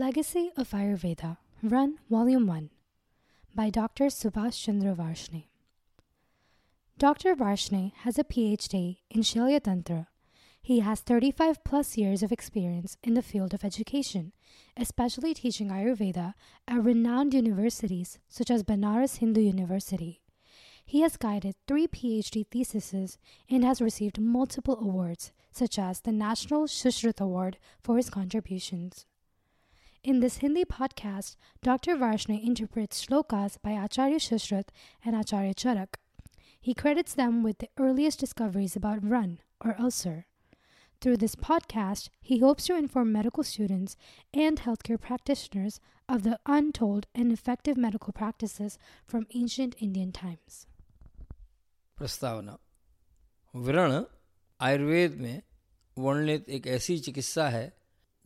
Legacy of Ayurveda, Run, Volume 1, by Dr. Subhash Chandra. Dr. Varshney has a PhD in Shilya Tantra. He has 35 plus years of experience in the field of education, especially teaching Ayurveda at renowned universities such as Banaras Hindu University. He has guided three PhD theses and has received multiple awards, such as the National Sushruta Award for his contributions. In this Hindi podcast, Dr. Varshney interprets shlokas by Acharya Shushruth and Acharya Charak. He credits them with the earliest discoveries about run or ulcer. Through this podcast, he hopes to inform medical students and healthcare practitioners of the untold and effective medical practices from ancient Indian times. प्रस्तावना व्रण आयुर्वेद में वर्णित एक ऐसी चिकित्सा है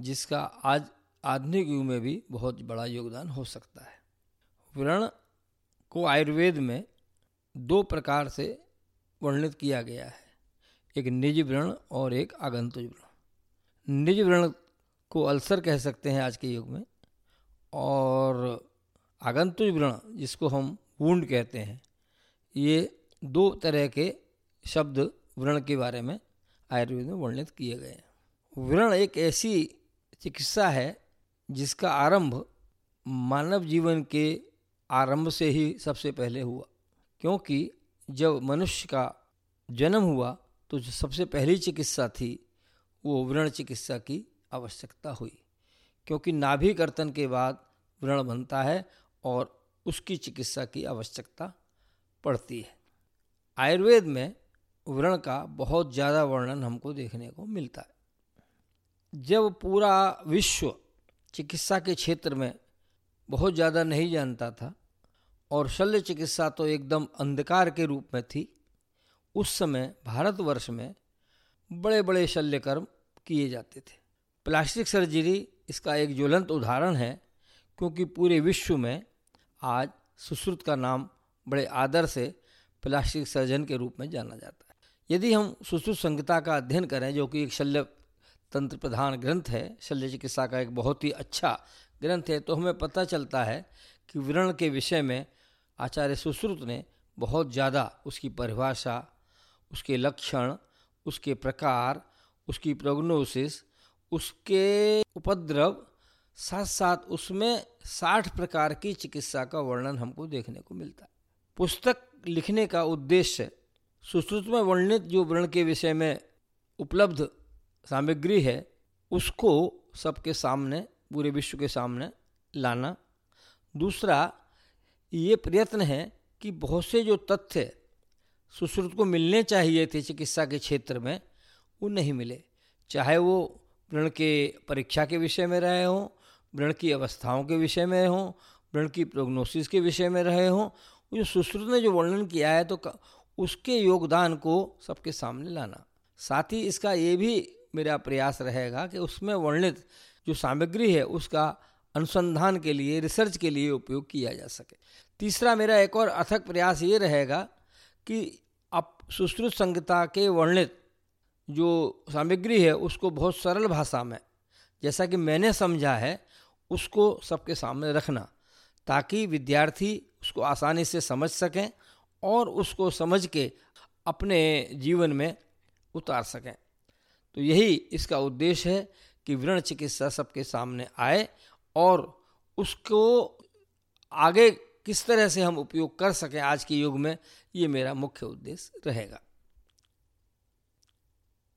जिसका आज आधुनिक युग में भी बहुत बड़ा योगदान हो सकता है। व्रण को आयुर्वेद में दो प्रकार से वर्णित किया गया है, एक निज व्रण और एक आगंतुज व्रण। निज व्रण को अल्सर कह सकते हैं आज के युग में, और आगंतुज व्रण, जिसको हम वूंड कहते हैं, ये दो तरह के शब्द व्रण के बारे में आयुर्वेद में वर्णित किए गए हैं। व्रण एक ऐसी चिकित्सा है जिसका आरंभ मानव जीवन के आरंभ से ही सबसे पहले हुआ। क्योंकि जब मनुष्य का जन्म हुआ तो जो सबसे पहली चिकित्सा थी, वो व्रण चिकित्सा की आवश्यकता हुई। क्योंकि नाभि कर्तन के बाद व्रण बनता है और उसकी चिकित्सा की आवश्यकता पड़ती है। आयुर्वेद में व्रण का बहुत ज़्यादा वर्णन हमको देखने को मिलता है। जब पूरा विश्व चिकित्सा के क्षेत्र में बहुत ज़्यादा नहीं जानता था और शल्य चिकित्सा तो एकदम अंधकार के रूप में थी। उस समय भारतवर्ष में बड़े बड़े शल्य कर्म किए जाते थे। प्लास्टिक सर्जरी इसका एक ज्वलंत उदाहरण है, क्योंकि पूरे विश्व में आज सुश्रुत का नाम बड़े आदर से प्लास्टिक सर्जन के रूप में जाना जाता है। यदि हम सुश्रुत संहिता का अध्ययन करें, जो कि एक शल्य तंत्र प्रधान ग्रंथ है, शल्य चिकित्सा का एक बहुत ही अच्छा ग्रंथ है। तो हमें पता चलता है कि व्रण के विषय में आचार्य सुश्रुत ने बहुत ज़्यादा उसकी परिभाषा, उसके लक्षण, उसके प्रकार, उसकी प्रोग्नोसिस उसके उपद्रव साथ साथ उसमें साठ प्रकार की चिकित्सा का वर्णन हमको देखने को मिलता है। पुस्तक लिखने का उद्देश्य सुश्रुत में वर्णित जो वर्ण के विषय में उपलब्ध सामग्री है, उसको सबके सामने, पूरे विश्व के सामने लाना। दूसरा, ये प्रयत्न है कि बहुत से जो तथ्य सुश्रुत को मिलने चाहिए थे चिकित्सा के क्षेत्र में, वो नहीं मिले। चाहे वो व्रण के परीक्षा के विषय में रहे हों, व्रण की अवस्थाओं के विषय में हों, व्रण की प्रोग्नोसिस के विषय में रहे हों जो सुश्रुत ने जो वर्णन किया है तो उसके योगदान को सबके सामने लाना। साथ ही इसका ये भी मेरा प्रयास रहेगा कि उसमें वर्णित जो सामग्री है, उसका अनुसंधान के लिए, रिसर्च के लिए उपयोग किया जा सके। तीसरा मेरा एक और अथक प्रयास ये रहेगा कि आप सुश्रुत संहिता के वर्णित जो सामग्री है, उसको बहुत सरल भाषा में, जैसा कि मैंने समझा है, उसको सबके सामने रखना, ताकि विद्यार्थी उसको आसानी से समझ सकें और उसको समझ के अपने जीवन में उतार सकें। तो यही इसका उद्देश्य है कि व्रण चिकित्सा सबके सामने आए और उसको आगे किस तरह से हम उपयोग कर सकें आज के युग में, ये मेरा मुख्य उद्देश्य रहेगा।